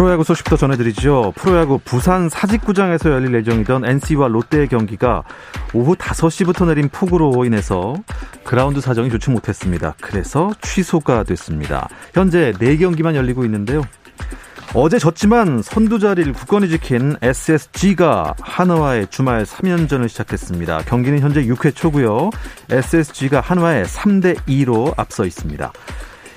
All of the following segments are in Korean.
프로야구 소식부터 전해드리죠. 프로야구 부산 사직구장에서 열릴 예정이던 NC와 롯데의 경기가 오후 5시부터 내린 폭우로 인해서 그라운드 사정이 좋지 못했습니다. 그래서 취소가 됐습니다. 현재 4경기만 열리고 있는데요. 어제 졌지만 선두 자리를 굳건히 지킨 SSG가 한화의 주말 3연전을 시작했습니다. 경기는 현재 6회 초고요. SSG가 한화에 3대 2로 앞서 있습니다.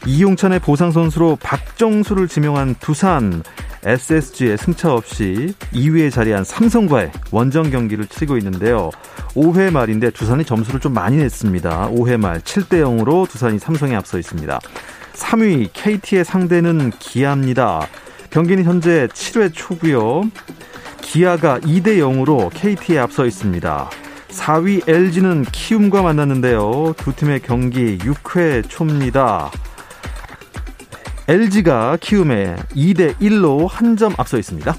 이용찬의 보상 선수로 박정수를 지명한 두산 SSG의 승차 없이 2위에 자리한 삼성과의 원정 경기를 치르고 있는데요. 5회 말인데 두산이 점수를 좀 많이 냈습니다. 5회 말 7대 0으로 두산이 삼성에 앞서 있습니다. 3위 KT의 상대는 기아입니다. 경기는 현재 7회 초고요. 기아가 2대 0으로 KT에 앞서 있습니다. 4위 LG는 키움과 만났는데요. 두 팀의 경기 6회 초입니다. LG가 키움에 2대 1로 한 점 앞서 있습니다.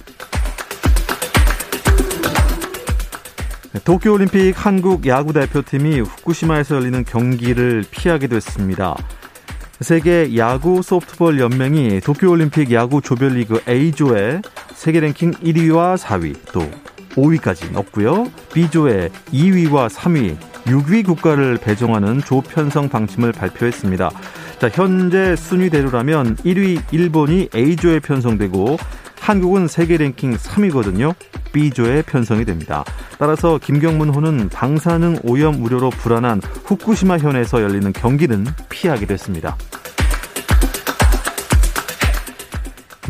도쿄올림픽 한국 야구 대표팀이 후쿠시마에서 열리는 경기를 피하게 됐습니다. 세계 야구 소프트볼 연맹이 도쿄올림픽 야구 조별리그 A조에 세계 랭킹 1위와 4위 또 5위까지 넣고요. B조에 2위와 3위, 6위 국가를 배정하는 조 편성 방침을 발표했습니다. 자, 현재 순위대로라면 1위 일본이 A조에 편성되고 한국은 세계 랭킹 3위거든요. B조에 편성이 됩니다. 따라서 김경문호는 방사능 오염 우려로 불안한 후쿠시마 현에서 열리는 경기는 피하게 됐습니다.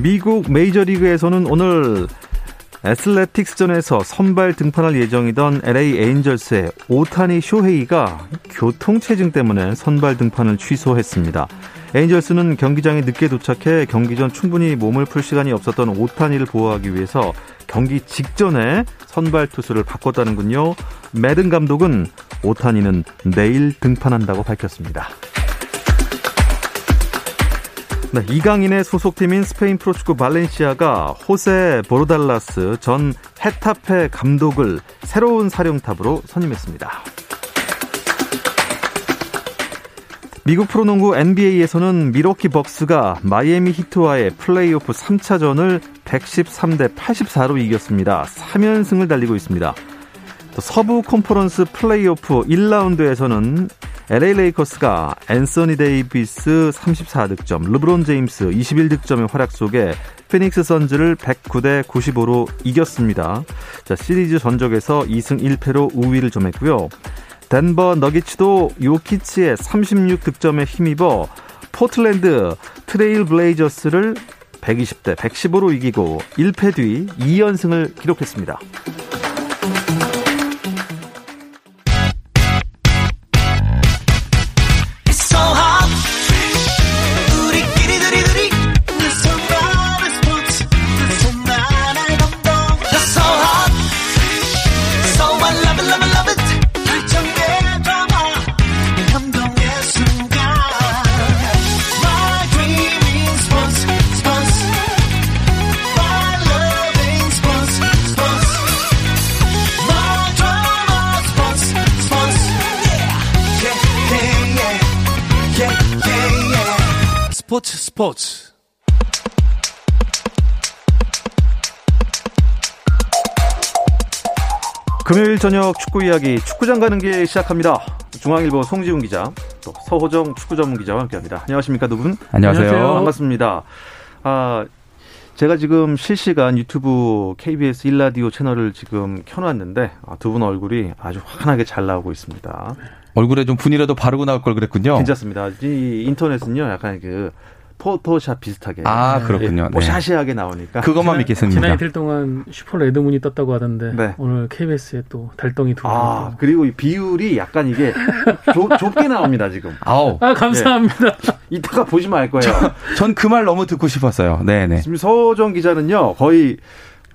미국 메이저리그에서는 오늘 애슬레틱스전에서 선발 등판할 예정이던 LA 에인절스의 오타니 쇼헤이가 교통체증 때문에 선발 등판을 취소했습니다. 에인절스는 경기장에 늦게 도착해 경기 전 충분히 몸을 풀 시간이 없었던 오타니를 보호하기 위해서 경기 직전에 선발 투수를 바꿨다는군요. 매든 감독은 오타니는 내일 등판한다고 밝혔습니다. 네, 이강인의 소속팀인 스페인 프로축구 발렌시아가 호세 보르달라스 전 헤타페 감독을 새로운 사령탑으로 선임했습니다. 미국 프로농구 NBA에서는 밀워키 벅스가 마이애미 히트와의 플레이오프 3차전을 113대 84로 이겼습니다. 3연승을 달리고 있습니다. 서부 컨퍼런스 플레이오프 1라운드에서는 LA 레이커스가 앤서니 데이비스 34득점, 르브론 제임스 21득점의 활약 속에 피닉스 선즈를 109대 95로 이겼습니다. 자, 시리즈 전적에서 2승 1패로 우위를 점했고요. 덴버 너기츠도 요키치의 36득점에 힘입어 포틀랜드 트레일 블레이저스를 120대 115로 이기고 1패 뒤 2연승을 기록했습니다. 스포츠 스포츠 금요일 저녁 축구 이야기 축구장 가는 길 시작합니다. 중앙일보 송지훈 기자, 또 서호정 축구 전문 기자와 함께합니다. 안녕하십니까 두 분? 안녕하세요. 안녕하세요. 반갑습니다. 아 제가 지금 실시간 유튜브 KBS 일라디오 채널을 지금 켜놨는데 아, 두분 얼굴이 아주 환하게 잘 나오고 있습니다. 얼굴에 좀 분이라도 바르고 나올 걸 그랬군요. 괜찮습니다. 이 인터넷은요, 약간 그 포토샵 비슷하게. 아, 그렇군요. 뭐 네. 뽀샤시하게 나오니까. 그것만 믿겠습니다. 지난 이틀 동안 슈퍼 레드문이 떴다고 하던데 네. 오늘 KBS에 또 달덩이 두 아, 분. 그리고 이 비율이 약간 이게 좁, 좁게 나옵니다, 지금. 아우, 아 감사합니다. 이따가 보시면 알 거예요. 전 그 말 너무 듣고 싶었어요. 네 네. 지금 서호정 기자는요, 거의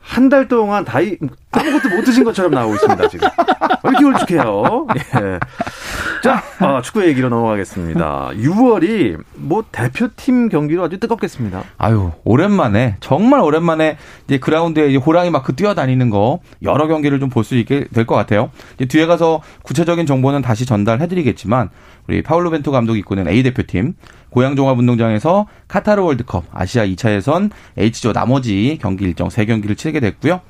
한 달 동안 다이, 아무것도 못 드신 것처럼 나오고 있습니다, 지금. 왜 이렇게 홀쭉해요? 예. 자, 아, 축구 얘기로 넘어가겠습니다. 6월이 뭐 대표팀 경기로 아주 뜨겁겠습니다. 아유, 오랜만에, 정말 오랜만에 이제 그라운드에 이제 호랑이 마크 뛰어다니는 거 여러 경기를 좀 볼 수 있게 될 것 같아요. 뒤에 가서 구체적인 정보는 다시 전달해드리겠지만 우리 파울로 벤투 감독이 이끄는 A 대표팀 고양 종합운동장에서 카타르 월드컵 아시아 2차 예선 H조 나머지 경기 일정 3경기를 치르게 됐고요.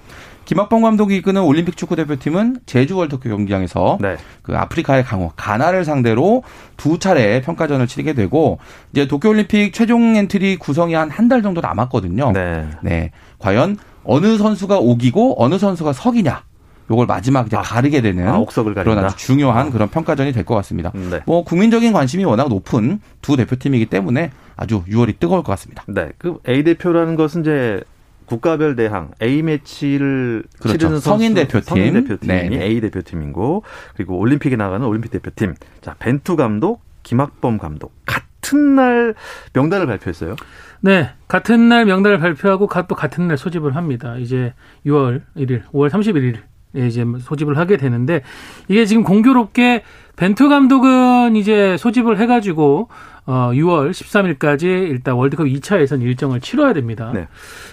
김학범 감독이 이끄는 올림픽 축구 대표팀은 제주 월드컵 경기장에서 네. 그 아프리카의 강호 가나를 상대로 두 차례 평가전을 치르게 되고 이제 도쿄 올림픽 최종 엔트리 구성이 한 한 달 정도 남았거든요. 네. 네. 과연 어느 선수가 옥이고 어느 선수가 석이냐. 요걸 마지막 이제 아, 가르게 되는 아, 옥석을 그런 가린다. 아주 중요한 그런 평가전이 될 것 같습니다. 네. 뭐 국민적인 관심이 워낙 높은 두 대표팀이기 때문에 아주 6월이 뜨거울 것 같습니다. 네. 그 A 대표라는 것은 이제 국가별 대항 A 매치를 그렇죠. 치르는 선수, 성인 대표팀. 성인 대표팀이 네, 네. A 대표팀이고 그리고 올림픽에 나가는 올림픽 대표팀. 자, 벤투 감독, 김학범 감독 같은 날 명단을 발표했어요. 네, 같은 날 명단을 발표하고 가- 또 같은 날 소집을 합니다. 이제 6월 1일, 5월 31일. 에 이제 소집을 하게 되는데 이게 지금 공교롭게 벤투 감독은 이제 소집을 해가지고 어 6월 13일까지 일단 월드컵 2차 예선 일정을 치러야 됩니다. 네.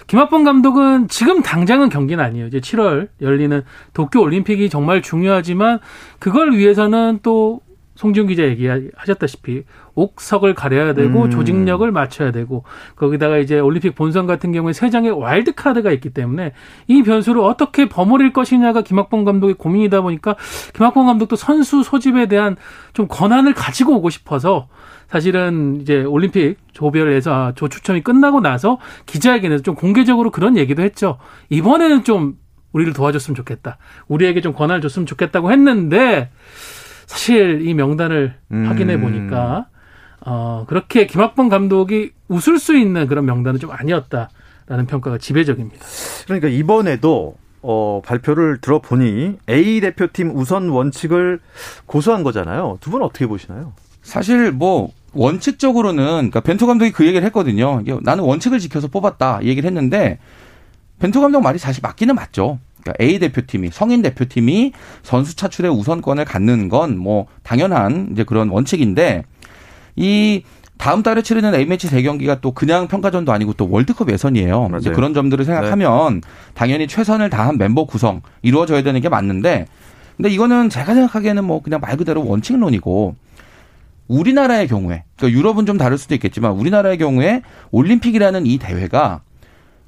김학범 감독은 지금 당장은 경기는 아니에요. 이제 7월 열리는 도쿄 올림픽이 정말 중요하지만 그걸 위해서는 또 송지훈 기자 얘기하셨다시피 옥석을 가려야 되고 음. 조직력을 맞춰야 되고 거기다가 이제 올림픽 본선 같은 경우에 세 장의 와일드 카드가 있기 때문에 이 변수를 어떻게 버무릴 것이냐가 김학범 감독의 고민이다 보니까 김학범 감독도 선수 소집에 대한 좀 권한을 가지고 오고 싶어서 사실은 이제 올림픽 조별에서 아, 조 추첨이 끝나고 나서 기자회견에서 좀 공개적으로 그런 얘기도 했죠. 이번에는 좀 우리를 도와줬으면 좋겠다. 우리에게 좀 권한을 줬으면 좋겠다고 했는데 사실 이 명단을 음. 확인해 보니까 어 그렇게 김학범 감독이 웃을 수 있는 그런 명단은 좀 아니었다라는 평가가 지배적입니다. 그러니까 이번에도 어, 발표를 들어보니 A 대표팀 우선 원칙을 고수한 거잖아요. 두 분 어떻게 보시나요? 사실 뭐 원칙적으로는 그러니까 벤투 감독이 그 얘기를 했거든요. 나는 원칙을 지켜서 뽑았다 이 얘기를 했는데 벤투 감독 말이 사실 맞기는 맞죠. 그러니까 A 대표팀이 성인 대표팀이 선수 차출의 우선권을 갖는 건 뭐 당연한 이제 그런 원칙인데 이 다음 달에 치르는 A매치 대경기가 또 그냥 평가전도 아니고 또 월드컵 예선이에요. 맞아요. 이제 그런 점들을 생각하면 당연히 최선을 다한 멤버 구성 이루어져야 되는 게 맞는데 근데 이거는 제가 생각하기에는 뭐 그냥 말 그대로 원칙론이고 우리나라의 경우에 그러니까 유럽은 좀 다를 수도 있겠지만 우리나라의 경우에 올림픽이라는 이 대회가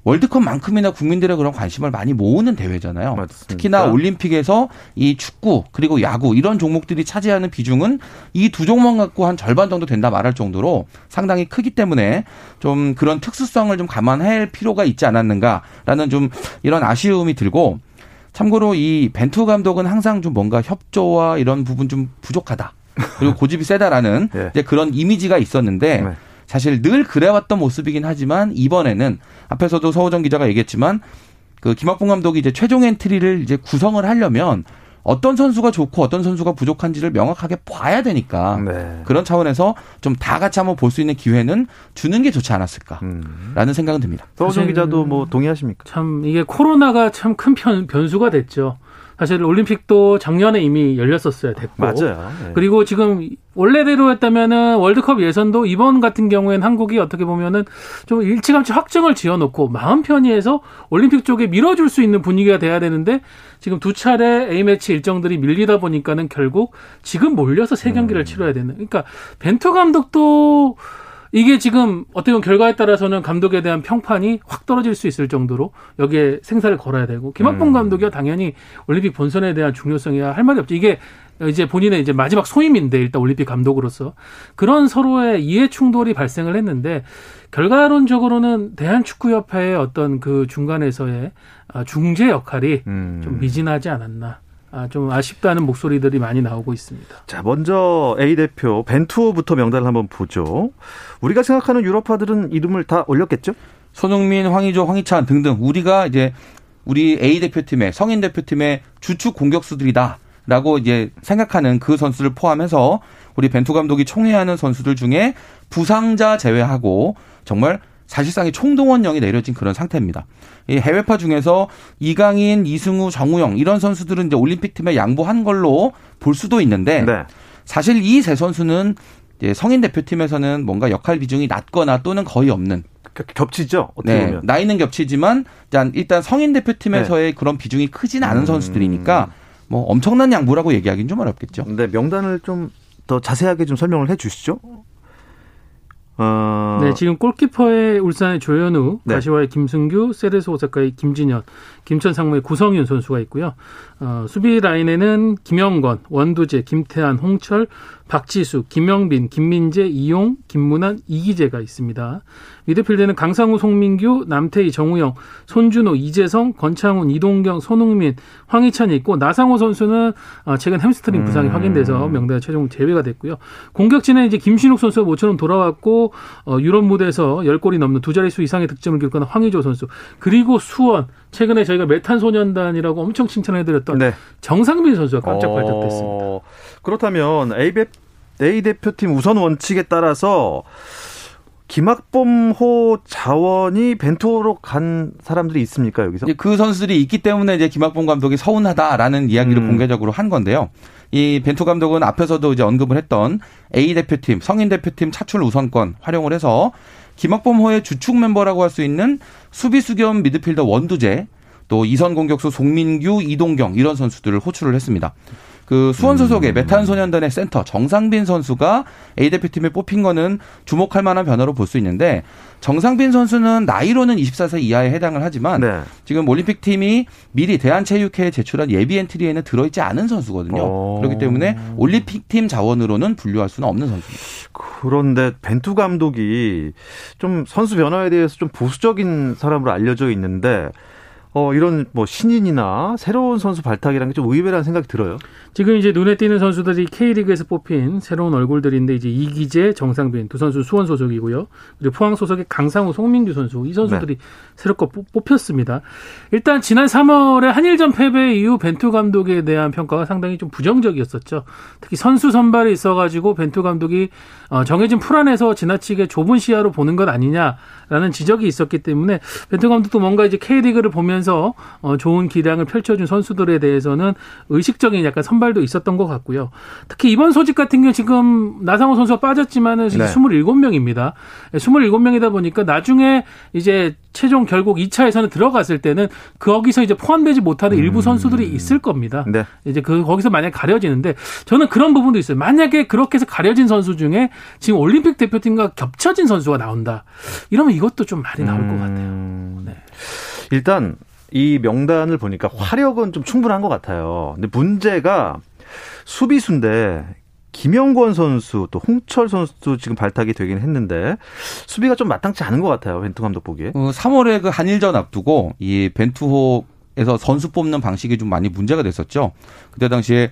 월드컵만큼이나 국민들의 그런 관심을 많이 모으는 대회잖아요. 맞습니다. 특히나 올림픽에서 이 축구 그리고 야구 이런 종목들이 차지하는 비중은 이 두 종목 갖고 한 절반 정도 된다 말할 정도로 상당히 크기 때문에 좀 그런 특수성을 좀 감안할 필요가 있지 않았는가라는 좀 이런 아쉬움이 들고 참고로 이 벤투 감독은 항상 좀 뭔가 협조와 이런 부분 좀 부족하다. 그리고 고집이 세다라는 네. 이제 그런 이미지가 있었는데 네. 사실 늘 그래왔던 모습이긴 하지만 이번에는 앞에서도 서호정 기자가 얘기했지만 그 김학범 감독이 이제 최종 엔트리를 이제 구성을 하려면 어떤 선수가 좋고 어떤 선수가 부족한지를 명확하게 봐야 되니까 네. 그런 차원에서 좀 다 같이 한번 볼 수 있는 기회는 주는 게 좋지 않았을까라는 음. 생각은 듭니다. 서우정 사실- 기자도 뭐 동의하십니까? 참 이게 코로나가 참 큰 변수가 됐죠. 사실 올림픽도 작년에 이미 열렸었어야 됐고 맞아요. 네. 그리고 지금 원래대로 했다면은 월드컵 예선도 이번 같은 경우에는 한국이 어떻게 보면은 좀 일찌감치 확정을 지어놓고 마음 편히 해서 올림픽 쪽에 밀어줄 수 있는 분위기가 돼야 되는데 지금 두 차례 A 매치 일정들이 밀리다 보니까는 결국 지금 몰려서 세 경기를 치러야 되는. 그러니까 벤투 감독도 이게 지금 어떻게 보면 결과에 따라서는 감독에 대한 평판이 확 떨어질 수 있을 정도로 여기에 생사를 걸어야 되고 김학봉 음. 감독이야 당연히 올림픽 본선에 대한 중요성이야 할 말이 없죠. 이게 이제 본인의 이제 마지막 소임인데 일단 올림픽 감독으로서 그런 서로의 이해 충돌이 발생을 했는데 결과론적으로는 대한축구협회의 어떤 그 중간에서의 아, 중재 역할이 음. 좀 미진하지 않았나 아, 좀 아쉽다는 목소리들이 많이 나오고 있습니다. 자, 먼저 A 대표 벤투호부터 명단을 한번 보죠. 우리가 생각하는 유럽파들은 이름을 다 올렸겠죠? 손흥민, 황의조, 황희찬 등등 우리가 이제 우리 A 대표팀의 성인 대표팀의 주축 공격수들이다 라고 이제 생각하는 그 선수를 포함해서 우리 벤투 감독이 총회하는 선수들 중에 부상자 제외하고 정말 사실상의 총동원령이 내려진 그런 상태입니다. 이 해외파 중에서 이강인, 이승우, 정우영 이런 선수들은 이제 올림픽 팀에 양보한 걸로 볼 수도 있는데 네. 사실 이 세 선수는 성인 대표팀에서는 뭔가 역할 비중이 낮거나 또는 거의 없는 겹치죠. 네, 보면. 나이는 겹치지만 일단 성인 대표팀에서의 네. 그런 비중이 크진 않은 음. 선수들이니까 뭐 엄청난 양보라고 얘기하기는 좀 어렵겠죠. 네, 명단을 좀 더 자세하게 좀 설명을 해 주시죠. 어... 네, 지금 골키퍼의 울산의 조현우, 네. 가시와의 김승규, 세레소 오사카의 김진현, 김천 상무의 구성윤 선수가 있고요. 어, 수비 라인에는 김영권, 원두재, 김태환, 홍철, 박지수, 김영빈, 김민재, 이용, 김문환, 이기재가 있습니다. 미드필드는 강상우, 송민규, 남태희, 정우영, 손준호, 이재성, 권창훈, 이동경, 손흥민, 황희찬이 있고 나상호 선수는 어, 최근 햄스트링 부상이 음. 확인돼서 명단에 최종 제외가 됐고요. 공격진은 이제 김신욱 선수가 모처럼 돌아왔고 어, 유럽 무대에서 10골이 넘는 두 자릿수 이상의 득점을 기록한 황희조 선수 그리고 수원 최근에 저희가 메탄 소년단이라고 엄청 칭찬해드렸던 네. 정상빈 선수가 깜짝 발탁됐습니다. 어, 그렇다면 A, A 대표팀 우선 원칙에 따라서 김학범호 자원이 벤투호로 간 사람들이 있습니까 여기서? 그 선수들이 있기 때문에 이제 김학범 감독이 서운하다라는 이야기를 음. 공개적으로 한 건데요. 이 벤투 감독은 앞에서도 이제 언급을 했던 A 대표팀, 성인 대표팀 차출 우선권 활용을 해서 김학범호의 주축 멤버라고 할 수 있는 수비수 겸 미드필더 원두재 또 2선 공격수 송민규, 이동경 이런 선수들을 호출을 했습니다. 그 수원 소속의 음. 매탄 소년단의 센터 정상빈 선수가 A 대표팀에 뽑힌 거는 주목할 만한 변화로 볼 수 있는데 정상빈 선수는 나이로는 24세 이하에 해당을 하지만 네. 지금 올림픽 팀이 미리 대한체육회에 제출한 예비 엔트리에는 들어있지 않은 선수거든요. 오. 어. 그렇기 때문에 올림픽 팀 자원으로는 분류할 수는 없는 선수입니다. 그런데 벤투 감독이 좀 선수 변화에 대해서 좀 보수적인 사람으로 알려져 있는데 어, 이런 뭐 신인이나 새로운 선수 발탁이라는 게 좀 의외라는 생각이 들어요. 지금 이제 눈에 띄는 선수들이 K리그에서 뽑힌 새로운 얼굴들인데 이제 이기재, 정상빈 두 선수 수원 소속이고요. 그리고 포항 소속의 강상우, 송민규 선수 이 선수들이 네. 새롭게 뽑혔습니다. 일단 지난 3월에 한일전 패배 이후 벤투 감독에 대한 평가가 상당히 좀 부정적이었었죠. 특히 선수 선발이 있어가지고 벤투 감독이 어, 정해진 풀 안에서 지나치게 좁은 시야로 보는 것 아니냐라는 지적이 있었기 때문에 벤투 감독도 뭔가 이제 K리그를 보면서 어, 좋은 기량을 펼쳐준 선수들에 대해서는 의식적인 약간 선발도 있었던 것 같고요. 특히 이번 소집 같은 경우 지금 나상호 선수가 빠졌지만은 네. 27명입니다. 27명이다 보니까 나중에 이제 최종 결국 2차 예선에 들어갔을 때는 거기서 이제 포함되지 못하는 음. 일부 선수들이 있을 겁니다. 네. 이제 그 거기서 만약 가려지는데 저는 그런 부분도 있어요. 만약에 그렇게 해서 가려진 선수 중에 지금 올림픽 대표팀과 겹쳐진 선수가 나온다. 이러면 이것도 좀 말이 나올 음. 것 같아요. 음. 네. 일단 이 명단을 보니까 화력은 좀 충분한 것 같아요. 근데 문제가 수비수인데 김영권 선수 또 홍철 선수도 지금 발탁이 되긴 했는데 수비가 좀 마땅치 않은 것 같아요. 벤투 감독 보기에. 어, 3월에 그 한일전 앞두고 이 벤투호 에서 선수 뽑는 방식이 좀 많이 문제가 됐었죠. 그때 당시에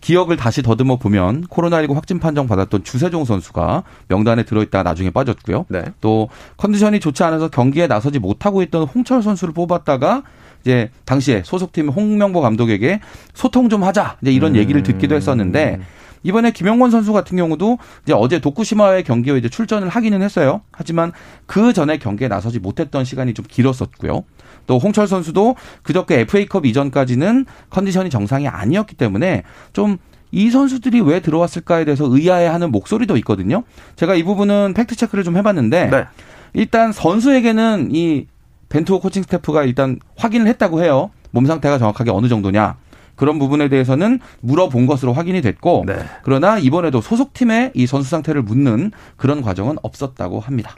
기억을 다시 더듬어 보면 코로나19 확진 판정 받았던 주세종 선수가 명단에 들어있다가 나중에 빠졌고요. 네. 또 컨디션이 좋지 않아서 경기에 나서지 못하고 있던 홍철 선수를 뽑았다가 이제 당시에 소속팀 홍명보 감독에게 소통 좀 하자 이제 이런 음. 얘기를 듣기도 했었는데 이번에 김영권 선수 같은 경우도 이제 어제 도쿠시마의 경기에 이제 출전을 하기는 했어요. 하지만 그 전에 경기에 나서지 못했던 시간이 좀 길었었고요. 또 홍철 선수도 그저께 FA컵 이전까지는 컨디션이 정상이 아니었기 때문에 좀이 선수들이 왜 들어왔을까에 대해서 의아해하는 목소리도 있거든요. 제가 이 부분은 팩트 체크를 좀 해봤는데 네. 일단 선수에게는 이 벤투호 코칭 스태프가 일단 확인을 했다고 해요. 몸 상태가 정확하게 어느 정도냐. 그런 부분에 대해서는 물어본 것으로 확인이 됐고 네. 그러나 이번에도 소속팀에 이 선수 상태를 묻는 그런 과정은 없었다고 합니다.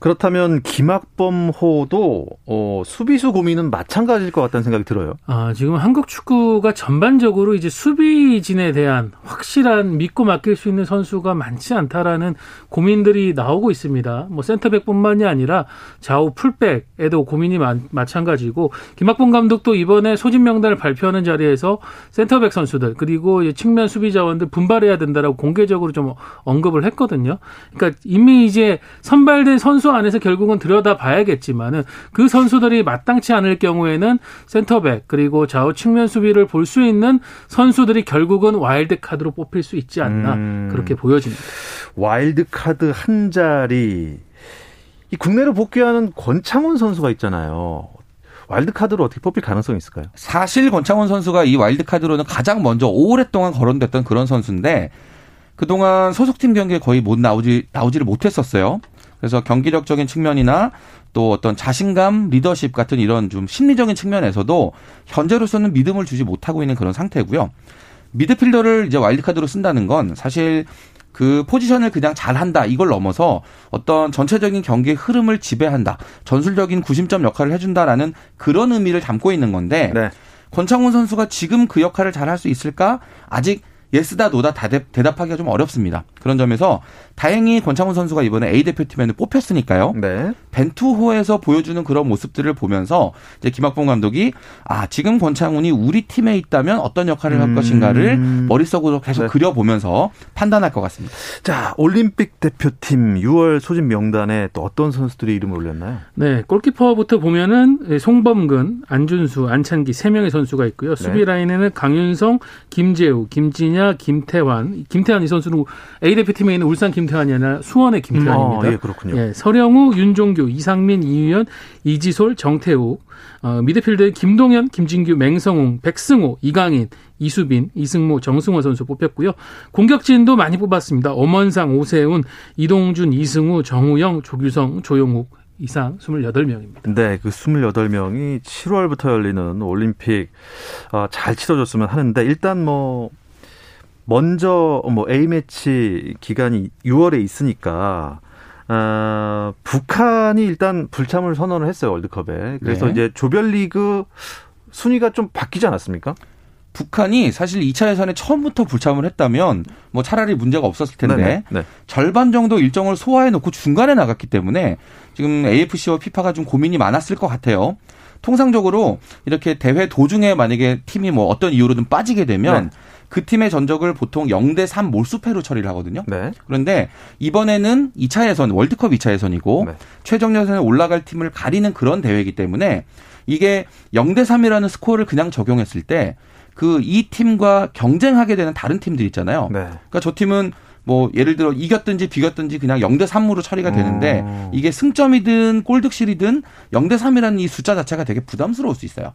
그렇다면 김학범호도 어, 수비수 고민은 마찬가지일 것 같다는 생각이 들어요. 아, 지금 한국 축구가 전반적으로 이제 수비진에 대한 확실한 믿고 맡길 수 있는 선수가 많지 않다라는 고민들이 나오고 있습니다. 뭐 센터백뿐만이 아니라 좌우 풀백에도 고민이 마, 마찬가지고 김학범 감독도 이번에 소집 명단을 발표하는 자리에서 센터백 선수들 그리고 측면 수비 자원들 분발해야 된다라고 공개적으로 좀 언급을 했거든요. 그러니까 이미 이제 선발된 선수 안에서 결국은 들여다 봐야겠지만은 그 선수들이 마땅치 않을 경우에는 센터백 그리고 좌우 측면 수비를 볼 수 있는 선수들이 결국은 와일드 카드로 뽑힐 수 있지 않나 음. 그렇게 보여집니다. 와일드 카드 한 자리 이 국내로 복귀하는 권창훈 선수가 있잖아요. 와일드 카드로 어떻게 뽑힐 가능성이 있을까요? 사실 권창훈 선수가 이 와일드 카드로는 가장 먼저 오랫동안 거론됐던 그런 선수인데 그동안 소속팀 경기에 거의 못 나오지 나오지를 못했었어요. 그래서 경기력적인 측면이나 또 어떤 자신감, 리더십 같은 이런 좀 심리적인 측면에서도 현재로서는 믿음을 주지 못하고 있는 그런 상태고요. 미드필더를 이제 와일드카드로 쓴다는 건 사실 그 포지션을 그냥 잘한다 이걸 넘어서 어떤 전체적인 경기의 흐름을 지배한다 전술적인 구심점 역할을 해준다라는 그런 의미를 담고 있는 건데 네. 권창훈 선수가 지금 그 역할을 잘 할 수 있을까 아직 예스다 노다 대답하기가 좀 어렵습니다. 그런 점에서 다행히 권창훈 선수가 이번에 A 대표팀에는 뽑혔으니까요. 네. 벤투호에서 보여주는 그런 모습들을 보면서 이제 김학봉 감독이 아 지금 권창훈이 우리 팀에 있다면 어떤 역할을 할 음. 것인가를 머릿속으로 계속 네. 그려보면서 판단할 것 같습니다. 자 올림픽 대표팀 6월 소집 명단에 또 어떤 선수들이 이름을 올렸나요? 네 골키퍼부터 보면은 송범근, 안준수, 안찬기 세 명의 선수가 있고요. 수비 네. 라인에는 강윤성, 김재우, 김진야, 김태환. 김태환 이 선수는 A 대표팀에 있는 울산 김 김태환이 아니라 수원의 김태환입니다. 음, 아, 예, 그렇군요. 예, 서령우, 윤종규, 이상민, 이유연, 이지솔, 정태욱. 어, 미드필더에 김동현, 김진규, 맹성웅, 백승호, 이강인, 이수빈, 이승모, 정승호 선수 뽑혔고요. 공격진도 많이 뽑았습니다. 엄원상, 오세훈, 이동준, 이승우, 정우영, 조규성, 조용욱 이상 28명입니다. 네, 그 28명이 7월부터 열리는 올림픽 어, 잘 치러졌으면 하는데 일단 뭐 먼저 뭐 A 매치 기간이 6월에 있으니까 어, 북한이 일단 불참을 선언을 했어요 월드컵에. 그래서 네. 이제 조별리그 순위가 좀 바뀌지 않았습니까? 북한이 사실 2차 예선에 처음부터 불참을 했다면 뭐 차라리 문제가 없었을 텐데 네, 네. 절반 정도 일정을 소화해 놓고 중간에 나갔기 때문에 지금 AFC와 피파가 좀 고민이 많았을 것 같아요. 통상적으로 이렇게 대회 도중에 만약에 팀이 뭐 어떤 이유로든 빠지게 되면 네. 그 팀의 전적을 보통 0대 3 몰수패로 처리를 하거든요. 네. 그런데 이번에는 2차 예선 월드컵 2차 예선이고 네. 최종 예선에 올라갈 팀을 가리는 그런 대회이기 때문에 이게 0대 3이라는 스코어를 그냥 적용했을 때 그 이 팀과 경쟁하게 되는 다른 팀들 있잖아요. 네. 그러니까 저 팀은 뭐 예를 들어 이겼든지 비겼든지 그냥 0대 3으로 처리가 되는데 음. 이게 승점이든 골득실이든 0대 3이라는 이 숫자 자체가 되게 부담스러울 수 있어요.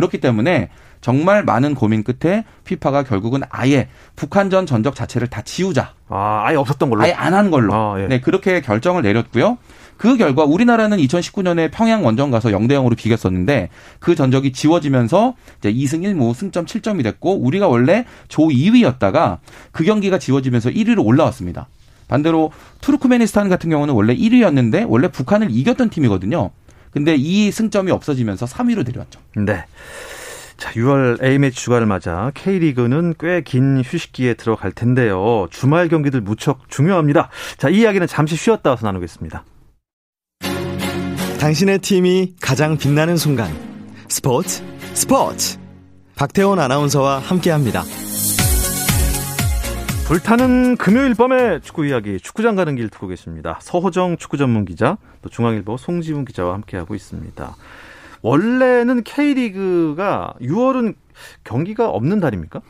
그렇기 때문에 정말 많은 고민 끝에 피파가 결국은 아예 북한전 전적 자체를 다 지우자. 아, 아예 없었던 걸로. 아예 안 한 걸로. 아, 예. 네, 그렇게 결정을 내렸고요. 그 결과 우리나라는 2019년에 평양 원정 가서 0대 0으로 비겼었는데 그 전적이 지워지면서 이제 2승 1무 승점 7점이 됐고 우리가 원래 조 2위였다가 그 경기가 지워지면서 1위로 올라왔습니다. 반대로 투르크메니스탄 같은 경우는 원래 1위였는데 원래 북한을 이겼던 팀이거든요. 근데 이 승점이 없어지면서 3위로 내려왔죠. 네. 자, 6월 A매치 주간을 맞아 K리그는 꽤 긴 휴식기에 들어갈 텐데요. 주말 경기들 무척 중요합니다. 자, 이 이야기는 잠시 쉬었다 와서 나누겠습니다. 당신의 팀이 가장 빛나는 순간. 스포츠, 스포츠. 박태원 아나운서와 함께 합니다. 불타는 금요일 밤의 축구 이야기, 축구장 가는 길 듣고 계십니다. 서호정 축구 전문 기자, 또 중앙일보 송지훈 기자와 함께하고 있습니다. 원래는 K리그가 6월은 경기가 없는 달입니까?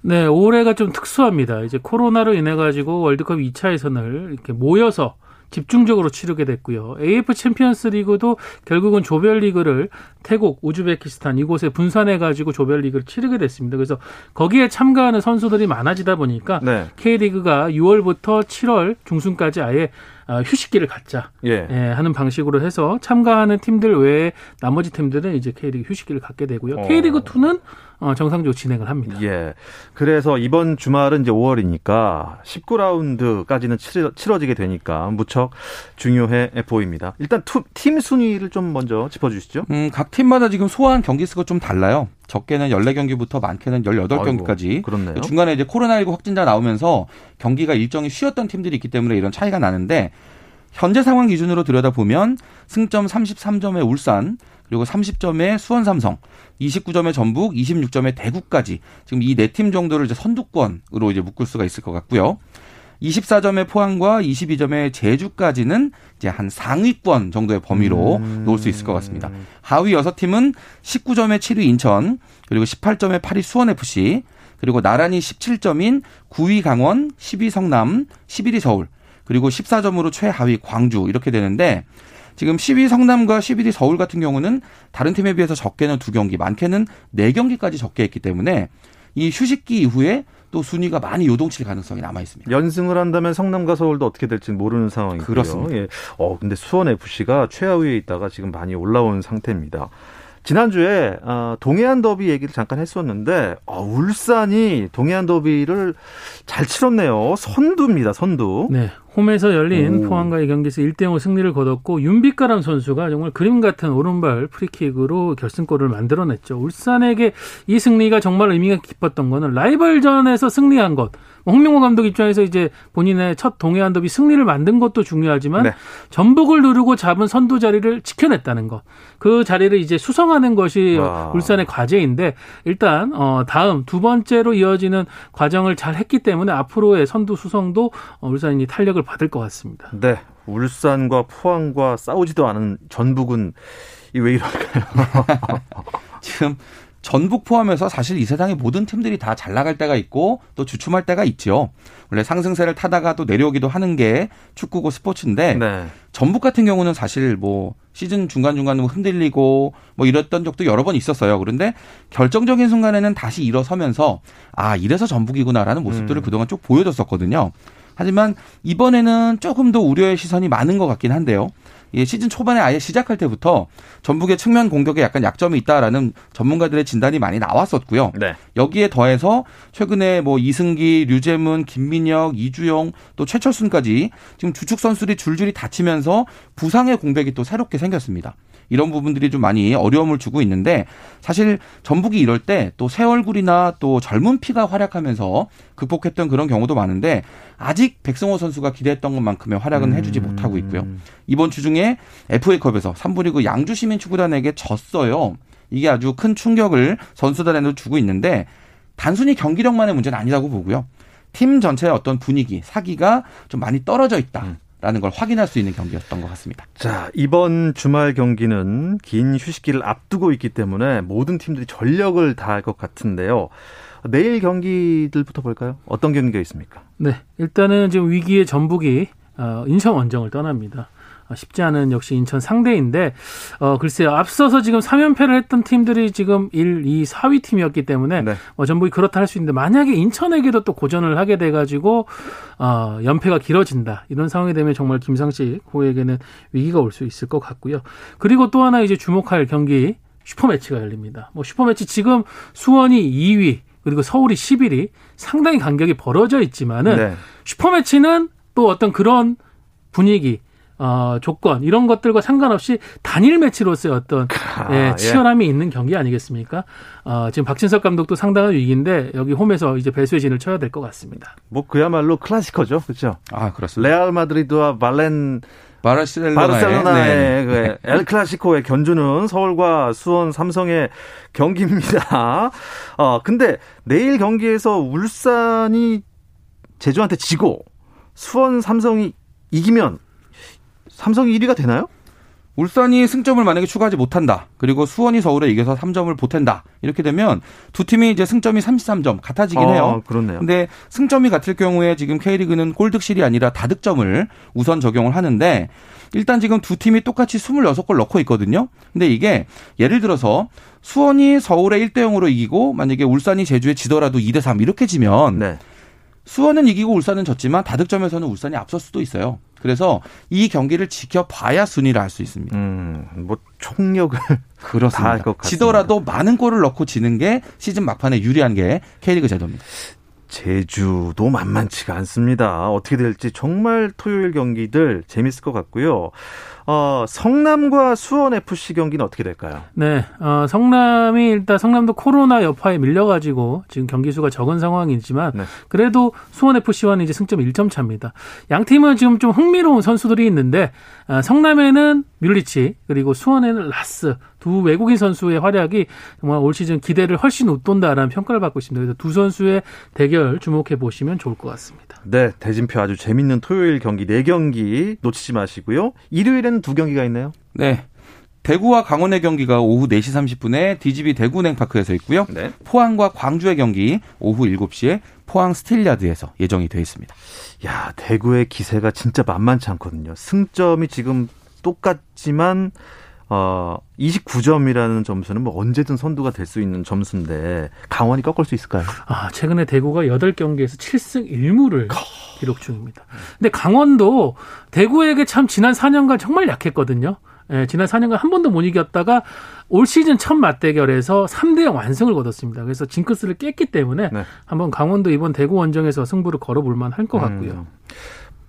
네, 올해가 좀 특수합니다. 이제 코로나로 인해 가지고 월드컵 2차 예선을 이렇게 모여서 집중적으로 치르게 됐고요. AFC 챔피언스 리그도 결국은 조별리그를 태국, 우즈베키스탄 이곳에 분산해 가지고 조별리그를 치르게 됐습니다. 그래서 거기에 참가하는 선수들이 많아지다 보니까 네. K리그가 6월부터 7월 중순까지 아예 어, 휴식기를 갖자 예. 예, 하는 방식으로 해서 참가하는 팀들 외에 나머지 팀들은 이제 K리그 휴식기를 갖게 되고요. 어. K리그 2는 어, 정상적으로 진행을 합니다. 예. 그래서 이번 주말은 이제 5월이니까 19라운드까지는 치러, 지게 되니까 무척 중요해 보입니다. 일단 투, 팀 순위를 좀 먼저 짚어주시죠. 음, 각 팀마다 지금 소화한 경기 수가 좀 달라요. 적게는 14경기부터 많게는 18경기까지. 아이고, 그렇네요. 중간에 이제 코로나19 확진자 나오면서 경기가 일정이 쉬었던 팀들이 있기 때문에 이런 차이가 나는데 현재 상황 기준으로 들여다보면 승점 33점의 울산, 그리고 30점의 수원 삼성, 29점의 전북, 26점의 대구까지 지금 이 네 팀 정도를 이제 선두권으로 이제 묶을 수가 있을 것 같고요. 24점의 포항과 22점의 제주까지는 이제 한 상위권 정도의 범위로 음. 놓을 수 있을 것 같습니다. 하위 6팀은 19점의 7위 인천, 그리고 18점의 8위 수원FC, 그리고 나란히 17점인 9위 강원, 10위 성남, 11위 서울, 그리고 14점으로 최하위 광주 이렇게 되는데 지금 10위 성남과 11위 서울 같은 경우는 다른 팀에 비해서 적게는 두 경기, 많게는 네 경기까지 적게 했기 때문에 이 휴식기 이후에 또 순위가 많이 요동칠 가능성이 남아 있습니다. 연승을 한다면 성남과 서울도 어떻게 될지 모르는 상황이고요. 그렇습니다. 예. 어 근데 수원 FC가 최하위에 있다가 지금 많이 올라온 상태입니다. 지난주에 어, 동해안 더비 얘기를 잠깐 했었는데 어, 울산이 동해안 더비를 잘 치렀네요. 선두입니다. 선두. 네. 홈에서 열린 오. 포항과의 경기에서 1대0 승리를 거뒀고 윤빛가람 선수가 정말 그림 같은 오른발 프리킥으로 결승골을 만들어냈죠. 울산에게 이 승리가 정말 의미가 깊었던 거는 라이벌전에서 승리한 것. 뭐 홍명호 감독 입장에서 이제 본인의 첫 동해안 더비 승리를 만든 것도 중요하지만 네. 전북을 누르고 잡은 선두 자리를 지켜냈다는 것. 그 자리를 이제 수성하는 것이 와. 울산의 과제인데 일단 어 다음 두 번째로 이어지는 과정을 잘 했기 때문에 앞으로의 선두 수성도 어, 울산이 탄력을 타격을 받을 것 같습니다. 네. 울산과 포항과 싸우지도 않은 전북은 왜 이럴까요? 지금 전북 포함해서 사실 이 세상의 모든 팀들이 다 잘 나갈 때가 있고 또 주춤할 때가 있죠. 원래 상승세를 타다가 또 내려오기도 하는 게 축구고 스포츠인데 네. 전북 같은 경우는 사실 뭐 시즌 중간중간 뭐 흔들리고 뭐 이랬던 적도 여러 번 있었어요. 그런데 결정적인 순간에는 다시 일어서면서 아, 이래서 전북이구나라는 모습들을 음. 그동안 쭉 보여줬었거든요. 하지만 이번에는 조금 더 우려의 시선이 많은 것 같긴 한데요. 예, 시즌 초반에 아예 시작할 때부터 전북의 측면 공격에 약간 약점이 있다라는 전문가들의 진단이 많이 나왔었고요. 네. 여기에 더해서 최근에 뭐 이승기, 류재문, 김민혁, 이주영 또 최철순까지 지금 주축 선수들이 줄줄이 다치면서 부상의 공백이 또 새롭게 생겼습니다. 이런 부분들이 좀 많이 어려움을 주고 있는데 사실 전북이 이럴 때 또 새 얼굴이나 또 젊은 피가 활약하면서 극복했던 그런 경우도 많은데 아직 백승호 선수가 기대했던 것만큼의 활약은 해주지 못하고 있고요. 이번 주 중에 FA컵에서 3부 리그 양주 시민 축구단에게 졌어요. 이게 아주 큰 충격을 선수단에도 주고 있는데 단순히 경기력만의 문제는 아니라고 보고요. 팀 전체의 어떤 분위기, 사기가 좀 많이 떨어져 있다. 음. 라는 걸 확인할 수 있는 경기였던 것 같습니다. 자, 이번 주말 경기는 긴 휴식기를 앞두고 있기 때문에 모든 팀들이 전력을 다할 것 같은데요. 내일 경기들부터 볼까요? 어떤 경기가 있습니까? 네, 일단은 지금 위기의 전북이 어, 인천 원정을 떠납니다. 어, 쉽지 않은 역시 인천 상대인데 어 글쎄요 앞서서 지금 3연패를 했던 팀들이 지금 1, 2, 4위 팀이었기 때문에 네. 어, 전북이 그렇다 할 수 있는데 만약에 인천에게도 또 고전을 하게 돼 가지고 어 연패가 길어진다 이런 상황이 되면 정말 김상식 호에게는 위기가 올 수 있을 것 같고요. 그리고 또 하나 이제 주목할 경기 슈퍼매치가 열립니다. 뭐 슈퍼매치 지금 수원이 2위 그리고 서울이 11위 상당히 간격이 벌어져 있지만은 네. 슈퍼매치는 또 어떤 그런 분위기 어, 조건 이런 것들과 상관없이 단일 매치로서의 어떤 아, 예, 예. 치열함이 예. 있는 경기 아니겠습니까? 어, 지금 박진석 감독도 상당한 위기인데 여기 홈에서 이제 배수의 진을 쳐야 될 것 같습니다. 뭐 그야말로 클래시커죠, 그렇죠? 아 그렇습니다. 레알 마드리드와 발렌 바르셀로나의, 바르셀로나의 네. 그엘 클라시코의 견주는 서울과 수원 삼성의 경기입니다. 어 근데 내일 경기에서 울산이 제주한테 지고 수원 삼성이 이기면 삼성이 1위가 되나요? 울산이 승점을 만약에 추가하지 못한다. 그리고 수원이 서울에 이겨서 3점을 보탠다. 이렇게 되면 두 팀이 이제 승점이 33점 같아지긴 어, 해요. 그렇네요. 근데 승점이 같을 경우에 지금 K리그는 골득실이 아니라 다득점을 우선 적용을 하는데 일단 지금 두 팀이 똑같이 26골 넣고 있거든요. 근데 이게 예를 들어서 수원이 서울에 1대 0으로 이기고 만약에 울산이 제주에 지더라도 2대 3 이렇게 지면 네. 수원은 이기고 울산은 졌지만 다득점에서는 울산이 앞설 수도 있어요. 그래서 이 경기를 지켜봐야 순위를 알 수 있습니다. 음, 뭐 총력을 그렇습니다. 지더라도 많은 골을 넣고 지는 게 시즌 막판에 유리한 게 K리그 제도입니다. 제주도 만만치가 않습니다. 어떻게 될지 정말 토요일 경기들 재밌을 것 같고요. 어, 성남과 수원 FC 경기는 어떻게 될까요? 네, 어, 성남이 일단 성남도 코로나 여파에 밀려가지고 지금 경기 수가 적은 상황이지만 네. 그래도 수원 FC와는 이제 승점 1점 차입니다. 양 팀은 지금 좀 흥미로운 선수들이 있는데 어, 성남에는 뮬리치 그리고 수원에는 라스 두 외국인 선수의 활약이 정말 올 시즌 기대를 훨씬 웃돈다라는 평가를 받고 있습니다. 그래서 두 선수의 대결 주목해 보시면 좋을 것 같습니다. 네, 대진표 아주 재밌는 토요일 경기 4경기 놓치지 마시고요. 일요일에는 두 경기가 있네요. 네. 대구와 강원의 경기가 오후 4시 30분에 DGB 대구은행파크에서 있고요. 네. 포항과 광주의 경기 오후 7시에 포항 스틸야드에서 예정이 되어 있습니다. 야, 대구의 기세가 진짜 만만치 않거든요. 승점이 지금 똑같지만 어 29점이라는 점수는 뭐 언제든 선두가 될 수 있는 점수인데 강원이 꺾을 수 있을까요? 아, 최근에 대구가 8경기에서 7승 1무를 기록 중입니다. 근데 강원도 대구에게 참 지난 4년간 정말 약했거든요. 예, 지난 4년간 한 번도 못 이겼다가 올 시즌 첫 맞대결에서 3대 0 완승을 거뒀습니다. 그래서 징크스를 깼기 때문에 네. 한번 강원도 이번 대구 원정에서 승부를 걸어볼 만할 것 같고요. 음,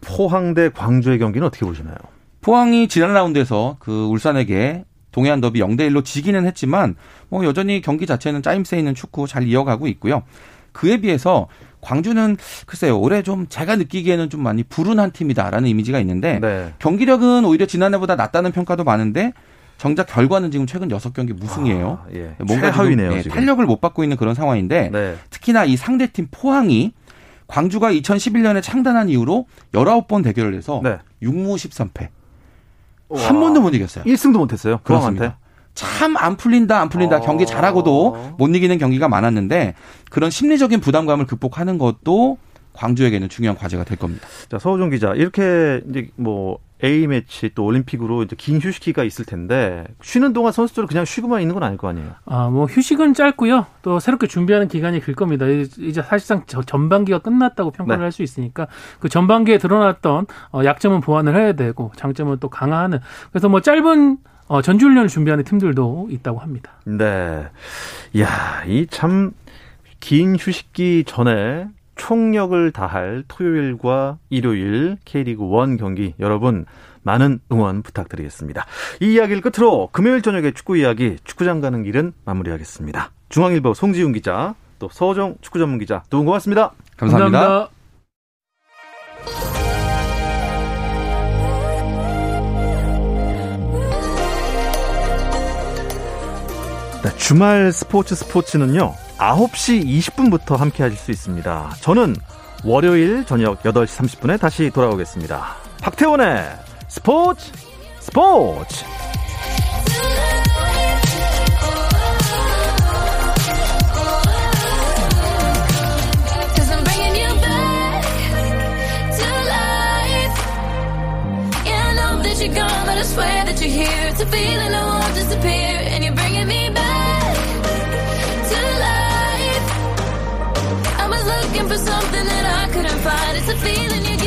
포항 대 광주의 경기는 어떻게 보시나요? 포항이 지난 라운드에서 그 울산에게 동해안 더비 0대 1로 지기는 했지만 뭐 여전히 경기 자체는 짜임새 있는 축구 잘 이어가고 있고요. 그에 비해서 광주는 글쎄요 올해 좀 제가 느끼기에는 좀 많이 불운한 팀이다라는 이미지가 있는데 네. 경기력은 오히려 지난해보다 낫다는 평가도 많은데 정작 결과는 지금 최근 6경기 무승이에요. 아, 예. 뭔가 최하위네요, 지금, 예, 지금. 탄력을 못 받고 있는 그런 상황인데 네. 특히나 이 상대팀 포항이 광주가 2011년에 창단한 이후로 19번 대결을 해서 네. 6무 13패. 한 번도 못 이겼어요. 1승도 못 했어요. 포항한테. 그렇습니다. 참 안 풀린다 안 풀린다 어. 경기 잘하고도 못 이기는 경기가 많았는데 그런 심리적인 부담감을 극복하는 것도 광주에게는 중요한 과제가 될 겁니다. 자, 서우정 기자. 이렇게 이제 뭐 A 매치 또 올림픽으로 이제 긴 휴식기가 있을 텐데 쉬는 동안 선수들은 그냥 쉬고만 있는 건 아닐 거 아니에요. 아, 뭐 휴식은 짧고요. 또 새롭게 준비하는 기간이 길 겁니다. 이- 이제 사실상 저- 전반기가 끝났다고 평가를 네. 할수 있으니까 그 전반기에 드러났던 어, 약점은 보완을 해야 되고 장점은 또 강화하는. 그래서 뭐 짧은 어, 전지훈련을 준비하는 팀들도 있다고 합니다. 네. 이야, 이 참 긴 휴식기 전에 총력을 다할 토요일과 일요일 K리그 1 경기 여러분 많은 응원 부탁드리겠습니다. 이 이야기를 끝으로 금요일 저녁에 축구 이야기 축구장 가는 길은 마무리하겠습니다. 중앙일보 송지훈 기자 또 서정 축구 전문 기자 두 분 고맙습니다. 감사합니다. 네, 주말 스포츠 스포츠는요. 9시 20분부터 함께 하실 수 있습니다. 저는 월요일 저녁 8시 30분에 다시 돌아오겠습니다. 박태원의 스포츠 스포츠! You're gone, but I swear that you're here. It's a feeling that won't disappear, and you're bringing me back was looking for something that I couldn't find. It's a feeling you